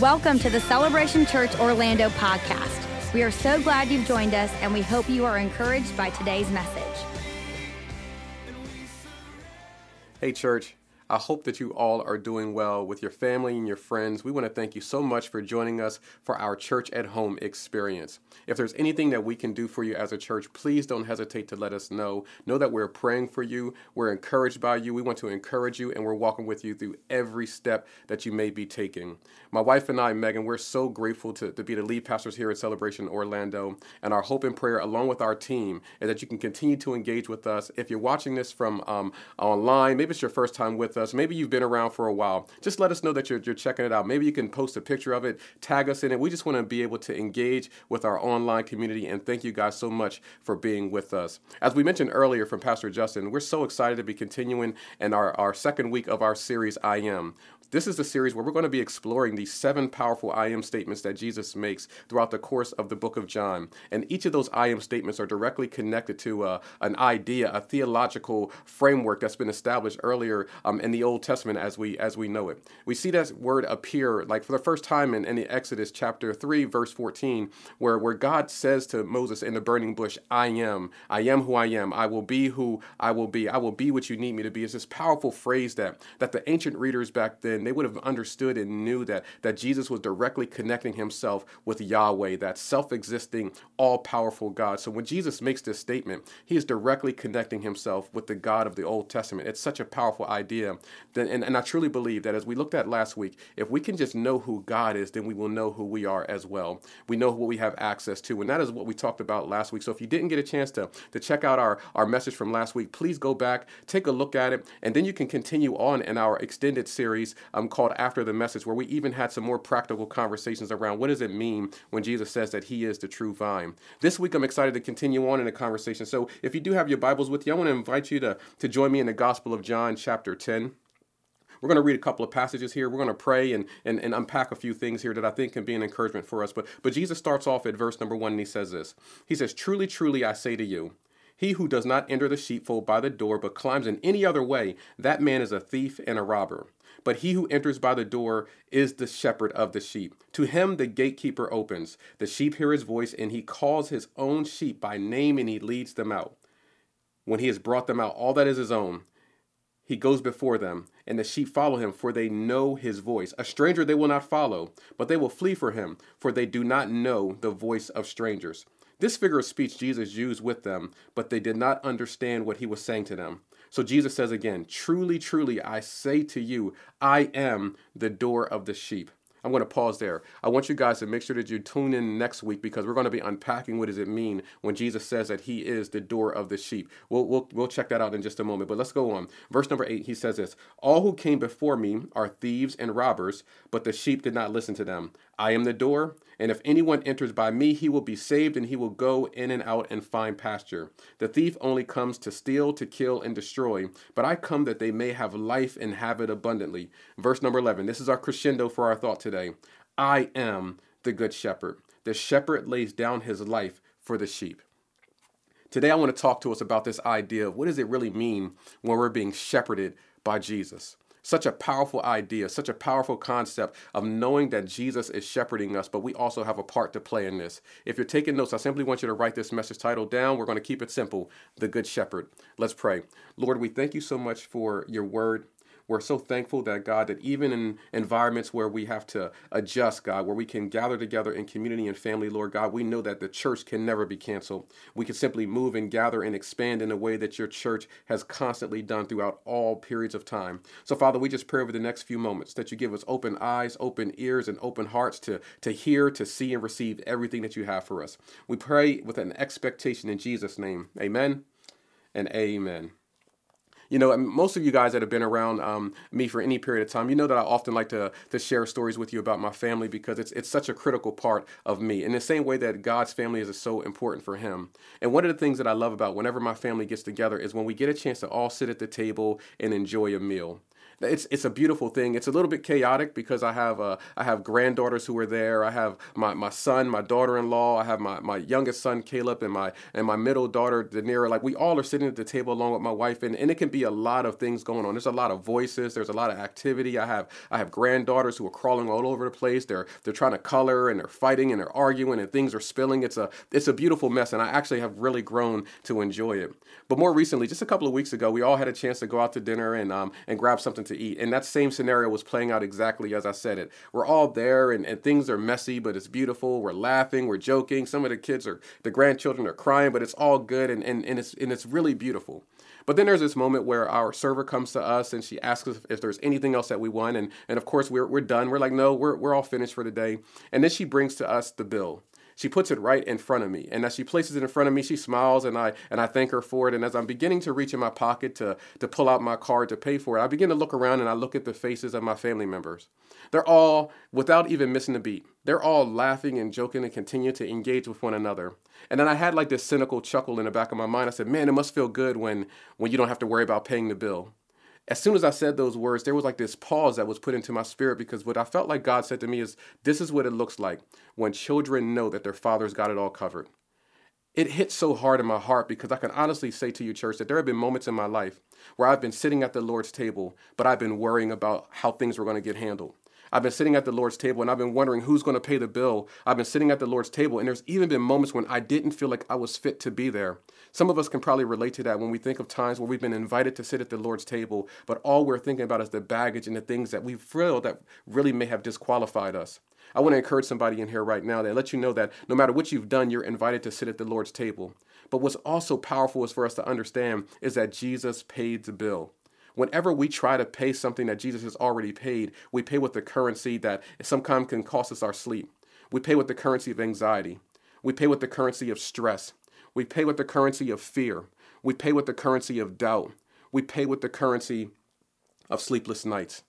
Welcome to the Celebration Church Orlando podcast. We are so glad you've joined us, and we hope you are encouraged by today's message. Hey, church. I hope that you all are doing well with your family and your friends. We want to thank you so much for joining us for our church at home experience. If there's anything that we can do for you as a church, please don't hesitate to let us know. Know that we're praying for you, we're encouraged by you, we want to encourage you, and we're walking with you through every step that you may be taking. My wife and I, Megan, we're so grateful to, to be the lead pastors here at Celebration Orlando. And our hope and prayer, along with our team, is that you can continue to engage with us. If you're watching this from um, online, maybe it's your first time with us, maybe you've been around for a while, just let us know that you're, you're checking it out. Maybe you can post a picture of it, tag us in it. We just want to be able to engage with our online community. And thank you guys so much for being with us. As we mentioned earlier from Pastor Justin, we're so excited to be continuing in our, our second week of our series, I Am. This is the series where we're going to be exploring these seven powerful I am statements that Jesus makes throughout the course of the book of John. And each of those I am statements are directly connected to uh, an idea, a theological framework that's been established earlier um, in the Old Testament as we as we know it. We see that word appear like for the first time in, in the Exodus chapter 3, verse 14, where, where God says to Moses in the burning bush, I am, I am who I am, I will be who I will be, I will be what you need me to be. It's this powerful phrase that that the ancient readers back then and they would have understood and knew that, that Jesus was directly connecting himself with Yahweh, that self existing, all powerful God. So when Jesus makes this statement, he is directly connecting himself with the God of the Old Testament. It's such a powerful idea. And, and I truly believe that as we looked at last week, if we can just know who God is, then we will know who we are as well. We know what we have access to. And that is what we talked about last week. So if you didn't get a chance to, to check out our, our message from last week, please go back, take a look at it, and then you can continue on in our extended series um, called After the Message, where we even had some more practical conversations around what does it mean when Jesus says that he is the true vine. This week, I'm excited to continue on in the conversation. So if you do have your Bibles with you, I want to invite you to, to join me in the Gospel of John, chapter 10. We're going to read a couple of passages here. We're going to pray and, and, and unpack a few things here that I think can be an encouragement for us. But, but Jesus starts off at verse number one and he says this He says, Truly, truly, I say to you, he who does not enter the sheepfold by the door, but climbs in any other way, that man is a thief and a robber. But he who enters by the door is the shepherd of the sheep. To him the gatekeeper opens. The sheep hear his voice, and he calls his own sheep by name and he leads them out. When he has brought them out, all that is his own, he goes before them, and the sheep follow him, for they know his voice. A stranger they will not follow, but they will flee for him, for they do not know the voice of strangers. This figure of speech Jesus used with them, but they did not understand what he was saying to them. So Jesus says again, Truly, truly, I say to you, I am the door of the sheep. I'm going to pause there. I want you guys to make sure that you tune in next week because we're going to be unpacking what does it mean when Jesus says that he is the door of the sheep. We'll, we'll, we'll check that out in just a moment. But let's go on. Verse number eight, he says this All who came before me are thieves and robbers, but the sheep did not listen to them. I am the door, and if anyone enters by me, he will be saved, and he will go in and out and find pasture. The thief only comes to steal, to kill, and destroy, but I come that they may have life and have it abundantly. Verse number 11. This is our crescendo for our thought today. I am the good shepherd. The shepherd lays down his life for the sheep. Today, I want to talk to us about this idea of what does it really mean when we're being shepherded by Jesus. Such a powerful idea, such a powerful concept of knowing that Jesus is shepherding us, but we also have a part to play in this. If you're taking notes, I simply want you to write this message title down. We're going to keep it simple The Good Shepherd. Let's pray. Lord, we thank you so much for your word. We're so thankful that God, that even in environments where we have to adjust, God, where we can gather together in community and family, Lord God, we know that the church can never be canceled. We can simply move and gather and expand in a way that your church has constantly done throughout all periods of time. So, Father, we just pray over the next few moments that you give us open eyes, open ears, and open hearts to, to hear, to see, and receive everything that you have for us. We pray with an expectation in Jesus' name. Amen and amen you know, most of you guys that have been around um, me for any period of time, you know that I often like to to share stories with you about my family because it's it's such a critical part of me. In the same way that God's family is so important for Him. And one of the things that I love about whenever my family gets together is when we get a chance to all sit at the table and enjoy a meal. It's it's a beautiful thing. It's a little bit chaotic because I have uh, I have granddaughters who are there. I have my, my son, my daughter-in-law. I have my, my youngest son Caleb and my and my middle daughter Danira. Like we all are sitting at the table along with my wife, and, and it can be a lot of things going on. There's a lot of voices. There's a lot of activity. I have I have granddaughters who are crawling all over the place. They're they're trying to color and they're fighting and they're arguing and things are spilling. It's a it's a beautiful mess, and I actually have really grown to enjoy it. But more recently, just a couple of weeks ago, we all had a chance to go out to dinner and um and grab something to to eat. And that same scenario was playing out exactly as I said it. We're all there and, and things are messy, but it's beautiful. We're laughing, we're joking. Some of the kids are, the grandchildren are crying, but it's all good and, and, and, it's, and it's really beautiful. But then there's this moment where our server comes to us and she asks us if there's anything else that we want. And, and of course, we're, we're done. We're like, no, we're, we're all finished for the day. And then she brings to us the bill she puts it right in front of me. And as she places it in front of me she smiles and i and i thank her for it. And as i'm beginning to reach in my pocket to to pull out my card to pay for it i begin to look around and i look at the faces of my family members. They're all without even missing a beat they're all laughing and joking and continue to engage with one another. And then i had like this cynical chuckle in the back of my mind. I said man it must feel good when when you don't have to worry about paying the bill as soon as I said those words, there was like this pause that was put into my spirit because what I felt like God said to me is, This is what it looks like when children know that their father's got it all covered. It hit so hard in my heart because I can honestly say to you, church, that there have been moments in my life where I've been sitting at the Lord's table, but I've been worrying about how things were going to get handled. I've been sitting at the Lord's table and I've been wondering who's going to pay the bill. I've been sitting at the Lord's table and there's even been moments when I didn't feel like I was fit to be there. Some of us can probably relate to that when we think of times where we've been invited to sit at the Lord's table, but all we're thinking about is the baggage and the things that we feel that really may have disqualified us. I want to encourage somebody in here right now that let you know that no matter what you've done, you're invited to sit at the Lord's table. But what's also powerful is for us to understand is that Jesus paid the bill. Whenever we try to pay something that Jesus has already paid, we pay with the currency that sometimes can cost us our sleep. We pay with the currency of anxiety. We pay with the currency of stress. We pay with the currency of fear. We pay with the currency of doubt. We pay with the currency of sleepless nights.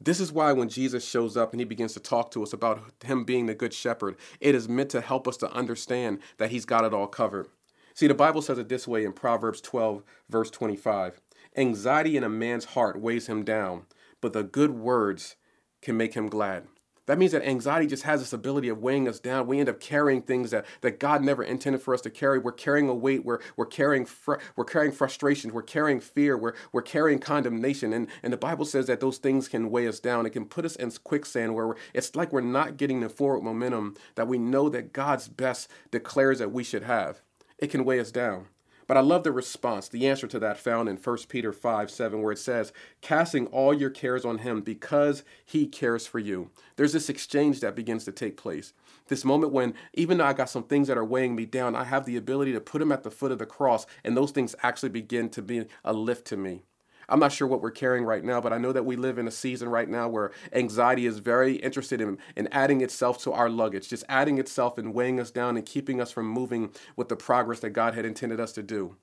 This is why when Jesus shows up and he begins to talk to us about him being the good shepherd, it is meant to help us to understand that he's got it all covered. See, the Bible says it this way in Proverbs 12, verse 25 Anxiety in a man's heart weighs him down, but the good words can make him glad. That means that anxiety just has this ability of weighing us down. We end up carrying things that, that God never intended for us to carry. We're carrying a weight. We're, we're, carrying, fr- we're carrying frustration. We're carrying fear. We're, we're carrying condemnation. And, and the Bible says that those things can weigh us down. It can put us in quicksand where it's like we're not getting the forward momentum that we know that God's best declares that we should have. It can weigh us down. But I love the response, the answer to that found in 1 Peter 5 7, where it says, Casting all your cares on him because he cares for you. There's this exchange that begins to take place. This moment when, even though I got some things that are weighing me down, I have the ability to put them at the foot of the cross, and those things actually begin to be a lift to me. I'm not sure what we're carrying right now, but I know that we live in a season right now where anxiety is very interested in, in adding itself to our luggage, just adding itself and weighing us down and keeping us from moving with the progress that God had intended us to do.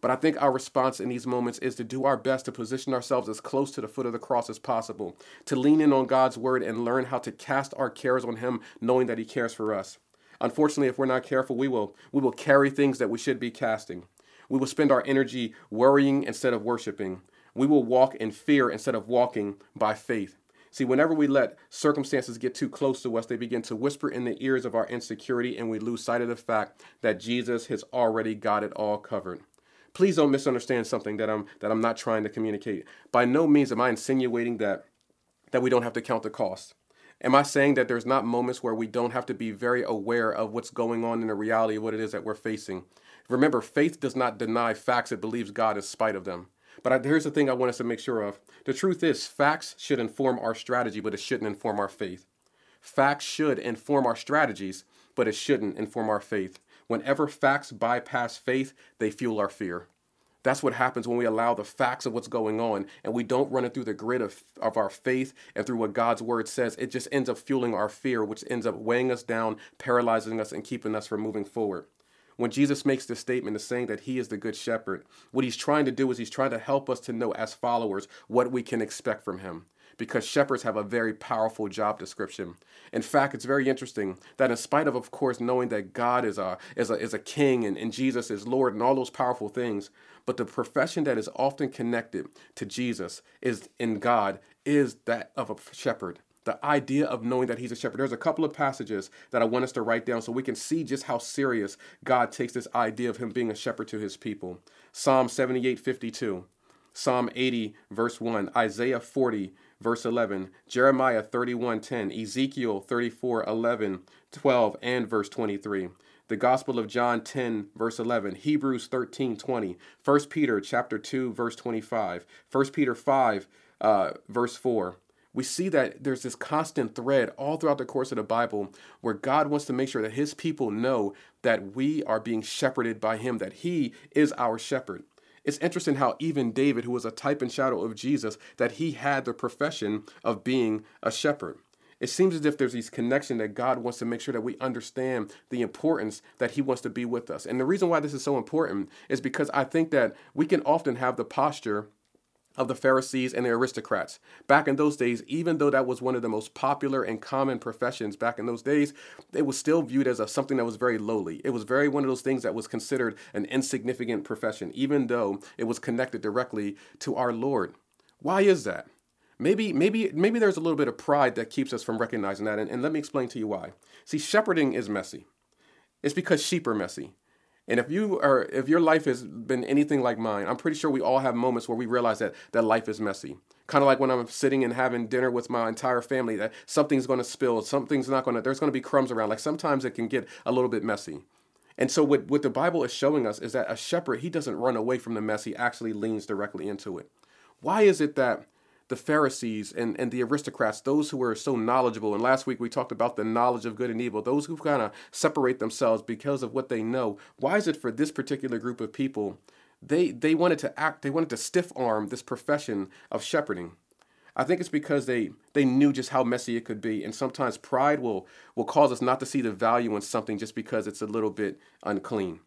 But I think our response in these moments is to do our best to position ourselves as close to the foot of the cross as possible, to lean in on God's word and learn how to cast our cares on Him, knowing that He cares for us. Unfortunately, if we're not careful, we will, we will carry things that we should be casting. We will spend our energy worrying instead of worshiping we will walk in fear instead of walking by faith. See, whenever we let circumstances get too close to us, they begin to whisper in the ears of our insecurity, and we lose sight of the fact that Jesus has already got it all covered. Please don't misunderstand something that I'm that I'm not trying to communicate. By no means am I insinuating that that we don't have to count the cost. Am I saying that there's not moments where we don't have to be very aware of what's going on in the reality of what it is that we're facing? Remember, faith does not deny facts, it believes God in spite of them. But I, here's the thing I want us to make sure of. The truth is, facts should inform our strategy, but it shouldn't inform our faith. Facts should inform our strategies, but it shouldn't inform our faith. Whenever facts bypass faith, they fuel our fear. That's what happens when we allow the facts of what's going on and we don't run it through the grid of, of our faith and through what God's word says. It just ends up fueling our fear, which ends up weighing us down, paralyzing us, and keeping us from moving forward when Jesus makes this statement of saying that he is the good shepherd, what he's trying to do is he's trying to help us to know as followers what we can expect from him. because shepherds have a very powerful job description. In fact, it's very interesting that in spite of, of course, knowing that God is a, is a, is a king and, and Jesus is Lord and all those powerful things, but the profession that is often connected to Jesus is in God is that of a shepherd the idea of knowing that he's a shepherd. There's a couple of passages that I want us to write down so we can see just how serious God takes this idea of him being a shepherd to his people. Psalm 78 52, Psalm 80, verse 1, Isaiah 40, verse 11, Jeremiah 31 10, Ezekiel 34 11, 12, and verse 23. The Gospel of John 10 verse 11, Hebrews 13 20, 1 Peter chapter 2 verse 25, 1 Peter 5 uh, verse 4, we see that there's this constant thread all throughout the course of the Bible where God wants to make sure that his people know that we are being shepherded by him, that he is our shepherd. It's interesting how even David, who was a type and shadow of Jesus, that he had the profession of being a shepherd. It seems as if there's this connection that God wants to make sure that we understand the importance that He wants to be with us. And the reason why this is so important is because I think that we can often have the posture of the Pharisees and the aristocrats. Back in those days, even though that was one of the most popular and common professions back in those days, it was still viewed as a, something that was very lowly. It was very one of those things that was considered an insignificant profession, even though it was connected directly to our Lord. Why is that? Maybe, maybe, maybe there's a little bit of pride that keeps us from recognizing that, and, and let me explain to you why. See, shepherding is messy. It's because sheep are messy. And if you are, if your life has been anything like mine, I'm pretty sure we all have moments where we realize that that life is messy. Kind of like when I'm sitting and having dinner with my entire family, that something's going to spill, something's not going to, there's going to be crumbs around. Like sometimes it can get a little bit messy. And so what, what the Bible is showing us is that a shepherd, he doesn't run away from the mess, he actually leans directly into it. Why is it that the Pharisees and, and the aristocrats, those who were so knowledgeable. And last week we talked about the knowledge of good and evil, those who kind of separate themselves because of what they know. Why is it for this particular group of people? They, they wanted to act, they wanted to stiff arm this profession of shepherding. I think it's because they they knew just how messy it could be, and sometimes pride will will cause us not to see the value in something just because it's a little bit unclean.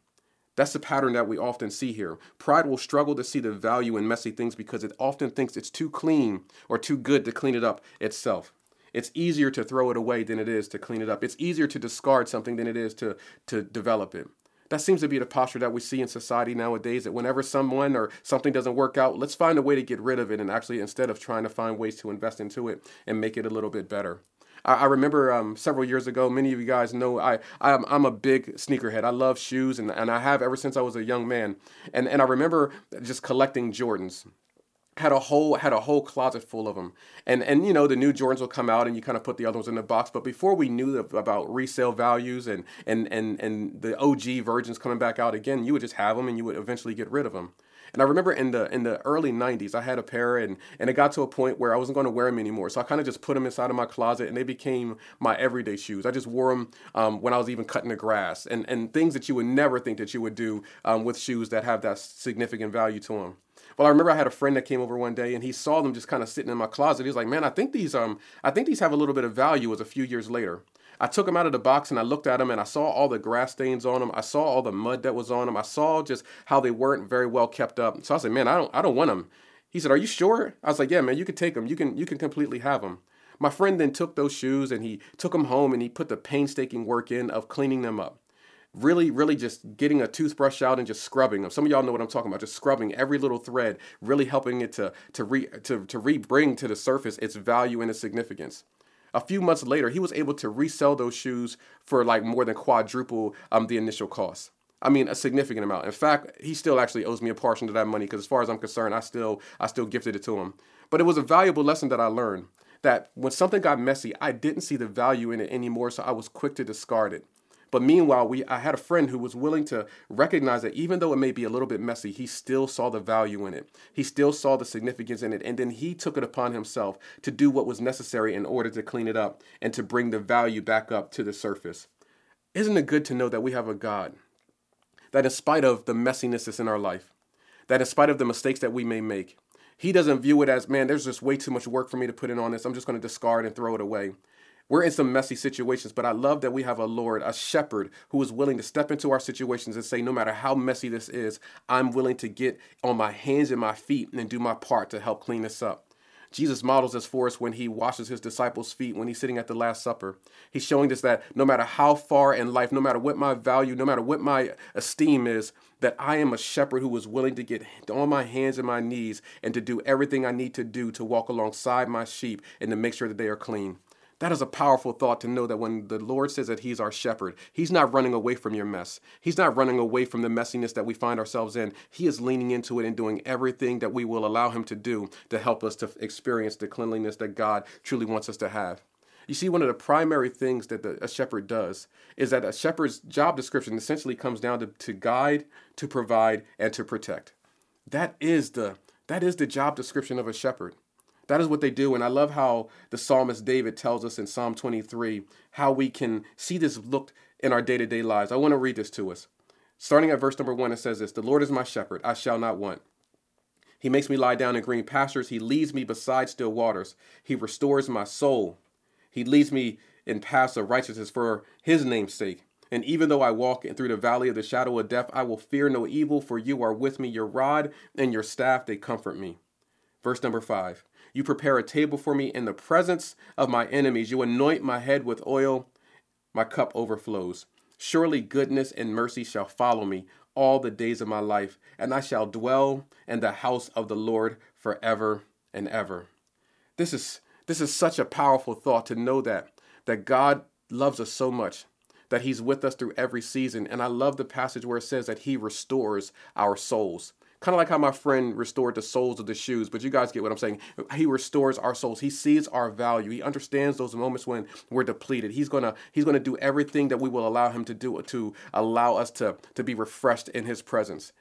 That's the pattern that we often see here. Pride will struggle to see the value in messy things because it often thinks it's too clean or too good to clean it up itself. It's easier to throw it away than it is to clean it up. It's easier to discard something than it is to, to develop it. That seems to be the posture that we see in society nowadays that whenever someone or something doesn't work out, let's find a way to get rid of it and actually instead of trying to find ways to invest into it and make it a little bit better. I, I remember um, several years ago. Many of you guys know I I'm, I'm a big sneakerhead. I love shoes, and, and I have ever since I was a young man. And and I remember just collecting Jordans had a whole had a whole closet full of them and and you know the new jordans will come out and you kind of put the other ones in the box but before we knew about resale values and and and and the og virgins coming back out again you would just have them and you would eventually get rid of them and I remember in the in the early '90s, I had a pair, and and it got to a point where I wasn't going to wear them anymore. So I kind of just put them inside of my closet, and they became my everyday shoes. I just wore them um, when I was even cutting the grass, and and things that you would never think that you would do um, with shoes that have that significant value to them. Well, I remember I had a friend that came over one day and he saw them just kind of sitting in my closet. He was like, "Man, I think these um I think these have a little bit of value." As a few years later, I took them out of the box and I looked at them and I saw all the grass stains on them. I saw all the mud that was on them. I saw just how they weren't very well kept up. So I said, "Man, I don't I don't want them." He said, "Are you sure?" I was like, "Yeah, man, you can take them. You can you can completely have them." My friend then took those shoes and he took them home and he put the painstaking work in of cleaning them up really, really just getting a toothbrush out and just scrubbing them. Some of y'all know what I'm talking about. Just scrubbing every little thread, really helping it to to re to to re-bring to the surface its value and its significance. A few months later, he was able to resell those shoes for like more than quadruple um, the initial cost. I mean, a significant amount. In fact, he still actually owes me a portion of that money because, as far as I'm concerned, I still I still gifted it to him. But it was a valuable lesson that I learned that when something got messy, I didn't see the value in it anymore, so I was quick to discard it. But meanwhile, we I had a friend who was willing to recognize that even though it may be a little bit messy, he still saw the value in it. He still saw the significance in it, and then he took it upon himself to do what was necessary in order to clean it up and to bring the value back up to the surface. Isn't it good to know that we have a God that in spite of the messiness that's in our life, that in spite of the mistakes that we may make, he doesn't view it as, man, there's just way too much work for me to put in on this. I'm just going to discard and throw it away. We're in some messy situations, but I love that we have a Lord, a shepherd, who is willing to step into our situations and say, no matter how messy this is, I'm willing to get on my hands and my feet and do my part to help clean this up. Jesus models this for us when he washes his disciples' feet when he's sitting at the Last Supper. He's showing us that no matter how far in life, no matter what my value, no matter what my esteem is, that I am a shepherd who is willing to get on my hands and my knees and to do everything I need to do to walk alongside my sheep and to make sure that they are clean. That is a powerful thought to know that when the Lord says that He's our shepherd, He's not running away from your mess. He's not running away from the messiness that we find ourselves in. He is leaning into it and doing everything that we will allow Him to do to help us to experience the cleanliness that God truly wants us to have. You see, one of the primary things that the, a shepherd does is that a shepherd's job description essentially comes down to, to guide, to provide, and to protect. That is the that is the job description of a shepherd. That is what they do. And I love how the psalmist David tells us in Psalm 23 how we can see this looked in our day to day lives. I want to read this to us. Starting at verse number one, it says this The Lord is my shepherd, I shall not want. He makes me lie down in green pastures. He leads me beside still waters. He restores my soul. He leads me in paths of righteousness for his name's sake. And even though I walk through the valley of the shadow of death, I will fear no evil, for you are with me. Your rod and your staff, they comfort me. Verse number five you prepare a table for me in the presence of my enemies. You anoint my head with oil. My cup overflows. Surely goodness and mercy shall follow me all the days of my life, and I shall dwell in the house of the Lord forever and ever. This is this is such a powerful thought to know that that God loves us so much that he's with us through every season and I love the passage where it says that he restores our souls kind of like how my friend restored the soles of the shoes, but you guys get what I'm saying. He restores our souls. He sees our value. He understands those moments when we're depleted. He's gonna he's gonna do everything that we will allow him to do to allow us to to be refreshed in his presence.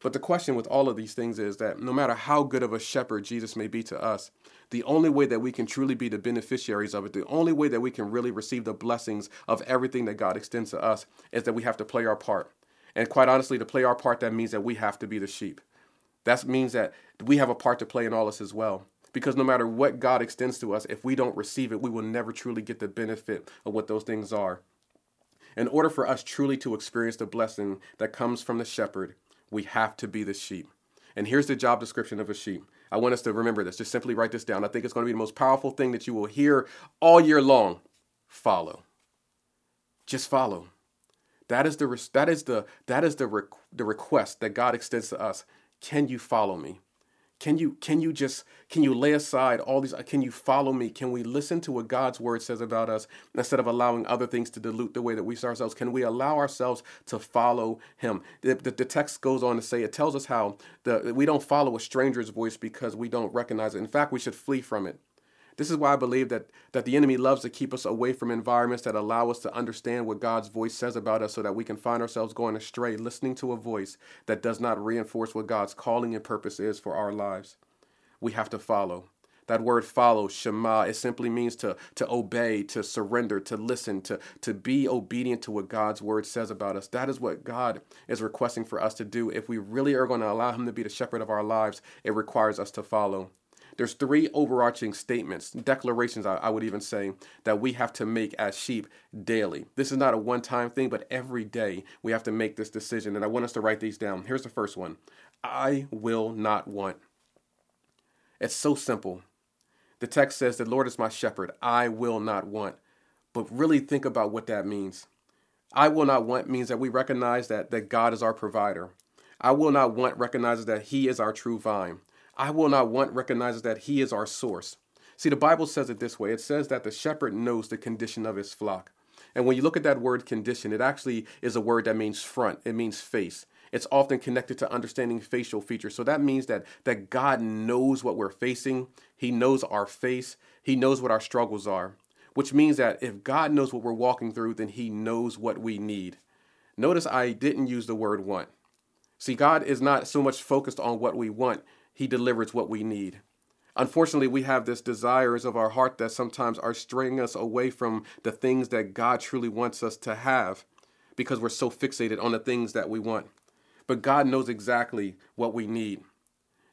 But the question with all of these things is that no matter how good of a shepherd Jesus may be to us, the only way that we can truly be the beneficiaries of it, the only way that we can really receive the blessings of everything that God extends to us is that we have to play our part. And quite honestly, to play our part, that means that we have to be the sheep. That means that we have a part to play in all this as well. Because no matter what God extends to us, if we don't receive it, we will never truly get the benefit of what those things are. In order for us truly to experience the blessing that comes from the shepherd, we have to be the sheep. And here's the job description of a sheep. I want us to remember this. Just simply write this down. I think it's going to be the most powerful thing that you will hear all year long. Follow. Just follow. That is the that is the that is the the request that God extends to us. Can you follow me? Can you can you just can you lay aside all these can you follow me? Can we listen to what God's word says about us instead of allowing other things to dilute the way that we see ourselves? Can we allow ourselves to follow him? The, the, the text goes on to say it tells us how the we don't follow a stranger's voice because we don't recognize it. In fact, we should flee from it. This is why I believe that, that the enemy loves to keep us away from environments that allow us to understand what God's voice says about us so that we can find ourselves going astray, listening to a voice that does not reinforce what God's calling and purpose is for our lives. We have to follow. That word follow, Shema, it simply means to, to obey, to surrender, to listen, to, to be obedient to what God's word says about us. That is what God is requesting for us to do. If we really are going to allow Him to be the shepherd of our lives, it requires us to follow. There's three overarching statements, declarations, I, I would even say, that we have to make as sheep daily. This is not a one time thing, but every day we have to make this decision. And I want us to write these down. Here's the first one I will not want. It's so simple. The text says, The Lord is my shepherd, I will not want. But really think about what that means. I will not want means that we recognize that, that God is our provider. I will not want recognizes that He is our true vine. I will not want recognizes that he is our source. See, the Bible says it this way it says that the shepherd knows the condition of his flock. And when you look at that word condition, it actually is a word that means front, it means face. It's often connected to understanding facial features. So that means that, that God knows what we're facing, He knows our face, He knows what our struggles are, which means that if God knows what we're walking through, then He knows what we need. Notice I didn't use the word want. See, God is not so much focused on what we want, he delivers what we need. Unfortunately, we have this desires of our heart that sometimes are straying us away from the things that God truly wants us to have because we're so fixated on the things that we want. But God knows exactly what we need.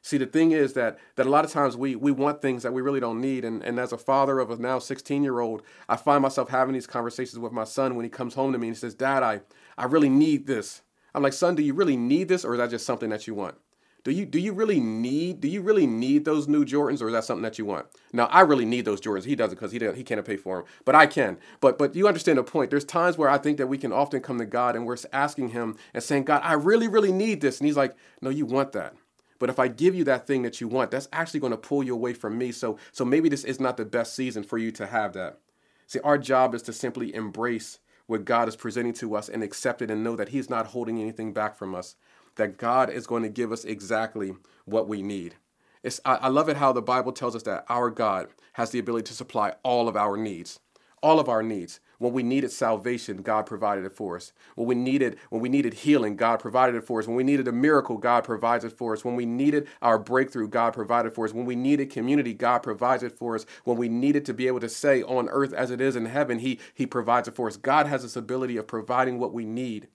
See, the thing is that that a lot of times we we want things that we really don't need. And, and as a father of a now 16 year old, I find myself having these conversations with my son when he comes home to me and he says, Dad, I, I really need this. I'm like, son, do you really need this or is that just something that you want? Do you do you really need do you really need those new Jordans or is that something that you want? Now I really need those Jordans. He doesn't because he he can't pay for them, but I can. But but you understand the point. There's times where I think that we can often come to God and we're asking Him and saying, God, I really really need this, and He's like, No, you want that. But if I give you that thing that you want, that's actually going to pull you away from me. So so maybe this is not the best season for you to have that. See, our job is to simply embrace what God is presenting to us and accept it and know that He's not holding anything back from us that God is going to give us exactly what we need. It's, I, I love it how the Bible tells us that our God has the ability to supply all of our needs, all of our needs. When we needed salvation, God provided it for us. When we needed when we needed healing, God provided it for us. When we needed a miracle, God provides it for us. When we needed our breakthrough, God provided for us. When we needed community, God provides it for us. When we needed to be able to say on earth as it is in heaven, He He provides it for us. God has this ability of providing what we need.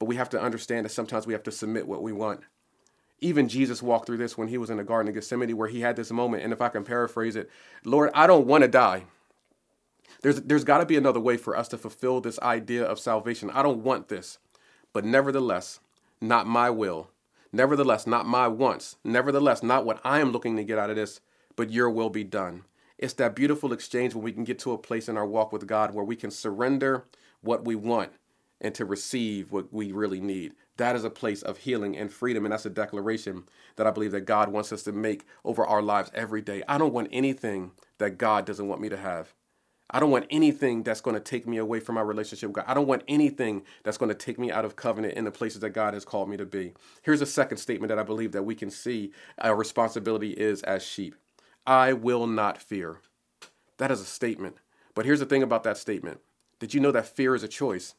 But we have to understand that sometimes we have to submit what we want. Even Jesus walked through this when he was in the Garden of Gethsemane, where he had this moment. And if I can paraphrase it, Lord, I don't want to die. There's, there's got to be another way for us to fulfill this idea of salvation. I don't want this. But nevertheless, not my will. Nevertheless, not my wants. Nevertheless, not what I am looking to get out of this, but your will be done. It's that beautiful exchange when we can get to a place in our walk with God where we can surrender what we want and to receive what we really need. That is a place of healing and freedom. And that's a declaration that I believe that God wants us to make over our lives every day. I don't want anything that God doesn't want me to have. I don't want anything that's going to take me away from my relationship with God. I don't want anything that's going to take me out of covenant in the places that God has called me to be. Here's a second statement that I believe that we can see our responsibility is as sheep. I will not fear. That is a statement. But here's the thing about that statement. Did you know that fear is a choice?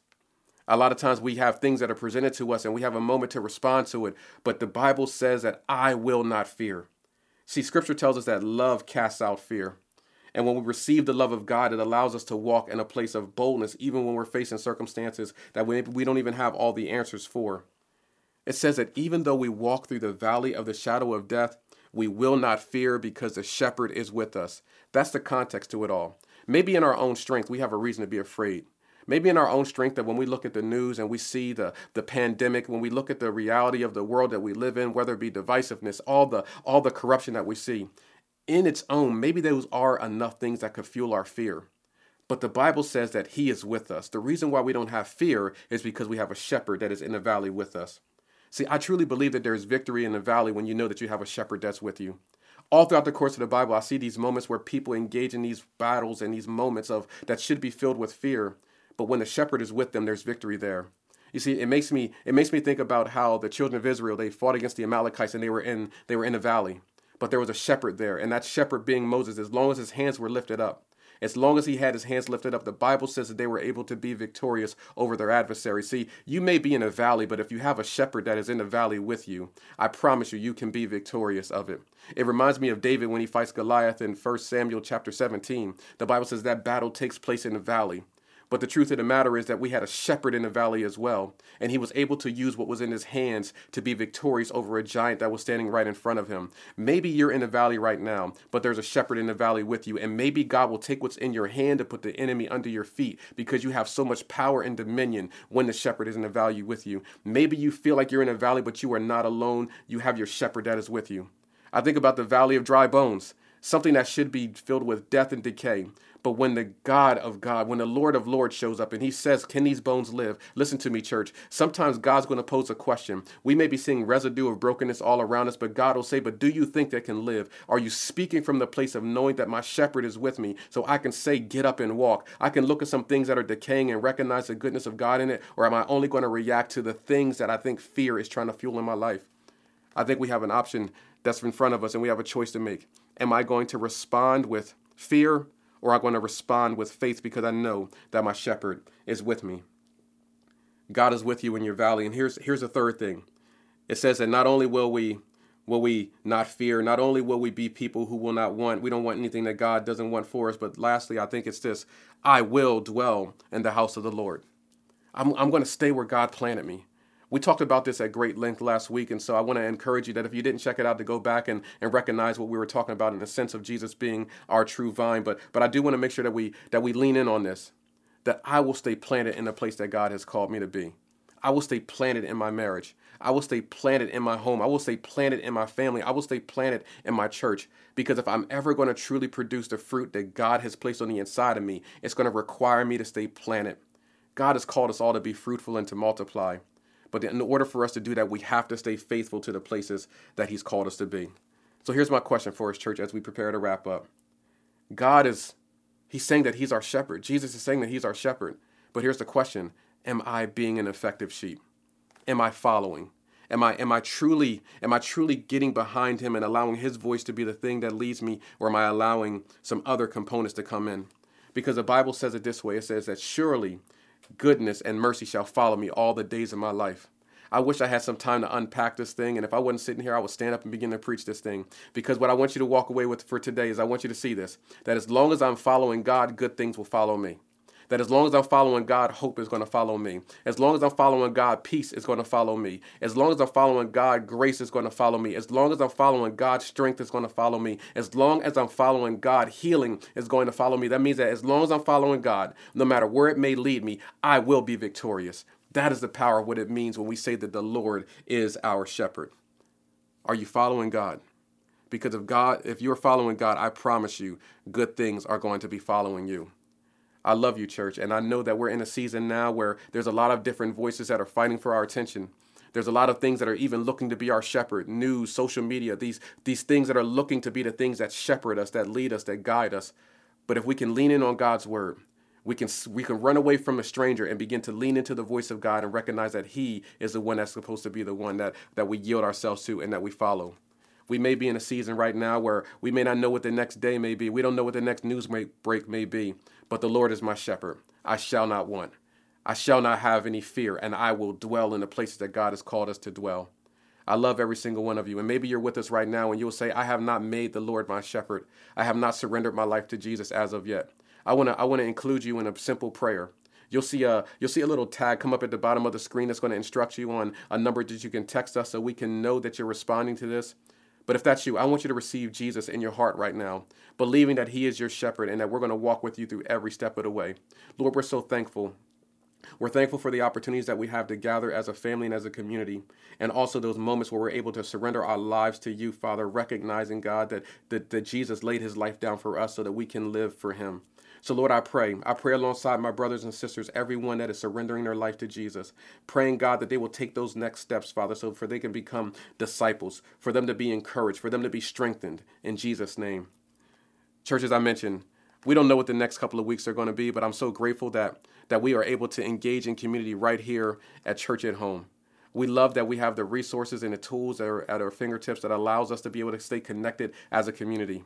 A lot of times we have things that are presented to us and we have a moment to respond to it, but the Bible says that I will not fear. See, scripture tells us that love casts out fear. And when we receive the love of God, it allows us to walk in a place of boldness, even when we're facing circumstances that we, we don't even have all the answers for. It says that even though we walk through the valley of the shadow of death, we will not fear because the shepherd is with us. That's the context to it all. Maybe in our own strength, we have a reason to be afraid. Maybe in our own strength that when we look at the news and we see the, the pandemic, when we look at the reality of the world that we live in, whether it be divisiveness, all the all the corruption that we see, in its own, maybe those are enough things that could fuel our fear. But the Bible says that He is with us. The reason why we don't have fear is because we have a shepherd that is in the valley with us. See, I truly believe that there's victory in the valley when you know that you have a shepherd that's with you all throughout the course of the Bible, I see these moments where people engage in these battles and these moments of that should be filled with fear. But when the shepherd is with them, there's victory there. You see, it makes me it makes me think about how the children of Israel they fought against the Amalekites and they were in they were in a valley, but there was a shepherd there, and that shepherd being Moses, as long as his hands were lifted up, as long as he had his hands lifted up, the Bible says that they were able to be victorious over their adversaries. See, you may be in a valley, but if you have a shepherd that is in the valley with you, I promise you, you can be victorious of it. It reminds me of David when he fights Goliath in 1 Samuel chapter 17. The Bible says that battle takes place in the valley. But the truth of the matter is that we had a shepherd in the valley as well, and he was able to use what was in his hands to be victorious over a giant that was standing right in front of him. Maybe you're in the valley right now, but there's a shepherd in the valley with you, and maybe God will take what's in your hand to put the enemy under your feet because you have so much power and dominion when the shepherd is in the valley with you. Maybe you feel like you're in a valley, but you are not alone. You have your shepherd that is with you. I think about the valley of dry bones, something that should be filled with death and decay. But when the God of God, when the Lord of Lords shows up and he says, Can these bones live? Listen to me, church. Sometimes God's going to pose a question. We may be seeing residue of brokenness all around us, but God will say, But do you think they can live? Are you speaking from the place of knowing that my shepherd is with me? So I can say, Get up and walk. I can look at some things that are decaying and recognize the goodness of God in it, or am I only going to react to the things that I think fear is trying to fuel in my life? I think we have an option that's in front of us and we have a choice to make. Am I going to respond with fear or I'm going to respond with faith because I know that my shepherd is with me. God is with you in your valley. And here's here's the third thing. It says that not only will we will we not fear, not only will we be people who will not want, we don't want anything that God doesn't want for us, but lastly, I think it's this I will dwell in the house of the Lord. I'm, I'm going to stay where God planted me we talked about this at great length last week, and so I want to encourage you that if you didn't check it out, to go back and, and recognize what we were talking about in the sense of Jesus being our true vine. But but I do want to make sure that we that we lean in on this, that I will stay planted in the place that God has called me to be. I will stay planted in my marriage. I will stay planted in my home. I will stay planted in my family. I will stay planted in my church. Because if I'm ever going to truly produce the fruit that God has placed on the inside of me, it's going to require me to stay planted. God has called us all to be fruitful and to multiply. But in order for us to do that, we have to stay faithful to the places that He's called us to be. So here's my question for His church as we prepare to wrap up God is, He's saying that He's our shepherd. Jesus is saying that He's our shepherd. But here's the question Am I being an effective sheep? Am I following? Am I am I truly am I truly getting behind him and allowing his voice to be the thing that leads me or am I allowing some other components to come in? Because the Bible says it this way. It says that surely goodness and mercy shall follow me all the days of my life. I wish I had some time to unpack this thing. And if I wasn't sitting here, I would stand up and begin to preach this thing. Because what I want you to walk away with for today is I want you to see this that as long as I'm following God, good things will follow me that as long as I'm following God, hope is going to follow me. As long as I'm following God, peace is going to follow me. As long as I'm following God, grace is going to follow me. As long as I'm following God, strength is going to follow me. As long as I'm following God, healing is going to follow me. That means that as long as I'm following God, no matter where it may lead me, I will be victorious. That is the power of what it means when we say that the Lord is our shepherd. Are you following God? Because if God, if you're following God, I promise you, good things are going to be following you. I love you, church. And I know that we're in a season now where there's a lot of different voices that are fighting for our attention. There's a lot of things that are even looking to be our shepherd, news, social media, these, these things that are looking to be the things that shepherd us, that lead us, that guide us. But if we can lean in on God's word, we can we can run away from a stranger and begin to lean into the voice of God and recognize that He is the one that's supposed to be the one that that we yield ourselves to and that we follow. We may be in a season right now where we may not know what the next day may be. We don't know what the next news break may be. But the Lord is my shepherd. I shall not want. I shall not have any fear, and I will dwell in the places that God has called us to dwell. I love every single one of you. And maybe you're with us right now and you'll say, I have not made the Lord my shepherd. I have not surrendered my life to Jesus as of yet. I want to I want to include you in a simple prayer. You'll see a you'll see a little tag come up at the bottom of the screen that's going to instruct you on a number that you can text us so we can know that you're responding to this. But if that's you, I want you to receive Jesus in your heart right now, believing that He is your shepherd and that we're going to walk with you through every step of the way. Lord, we're so thankful. We're thankful for the opportunities that we have to gather as a family and as a community, and also those moments where we're able to surrender our lives to you, Father, recognizing, God, that, that, that Jesus laid his life down for us so that we can live for him. So, Lord, I pray. I pray alongside my brothers and sisters, everyone that is surrendering their life to Jesus, praying, God, that they will take those next steps, Father, so for they can become disciples, for them to be encouraged, for them to be strengthened in Jesus' name. Church, as I mentioned, we don't know what the next couple of weeks are going to be, but I'm so grateful that that we are able to engage in community right here at Church at Home. We love that we have the resources and the tools that are at our fingertips that allows us to be able to stay connected as a community.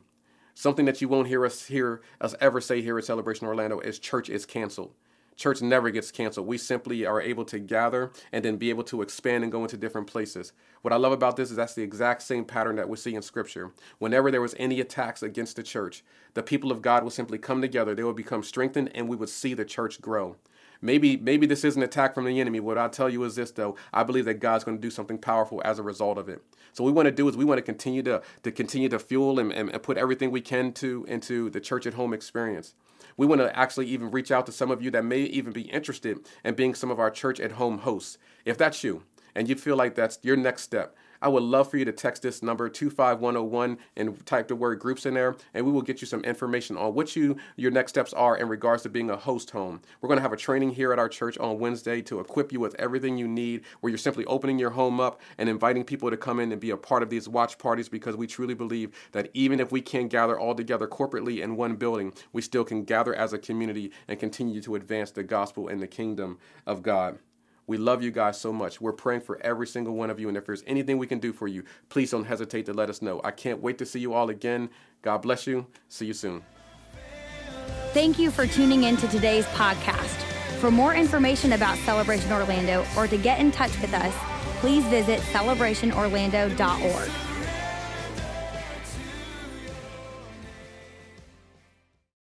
Something that you won't hear us hear us ever say here at Celebration Orlando is church is canceled. Church never gets canceled. We simply are able to gather and then be able to expand and go into different places. What I love about this is that's the exact same pattern that we see in Scripture. Whenever there was any attacks against the church, the people of God would simply come together, they would become strengthened, and we would see the church grow. Maybe maybe this is an attack from the enemy. What I'll tell you is this though. I believe that God's going to do something powerful as a result of it. So what we want to do is we want to continue to to continue to fuel and, and, and put everything we can to into the church at home experience. We want to actually even reach out to some of you that may even be interested in being some of our church at home hosts. If that's you and you feel like that's your next step, I would love for you to text this number 25101 and type the word groups in there, and we will get you some information on what you your next steps are in regards to being a host home. We're going to have a training here at our church on Wednesday to equip you with everything you need, where you're simply opening your home up and inviting people to come in and be a part of these watch parties because we truly believe that even if we can't gather all together corporately in one building, we still can gather as a community and continue to advance the gospel and the kingdom of God. We love you guys so much. We're praying for every single one of you. And if there's anything we can do for you, please don't hesitate to let us know. I can't wait to see you all again. God bless you. See you soon. Thank you for tuning in to today's podcast. For more information about Celebration Orlando or to get in touch with us, please visit celebrationorlando.org.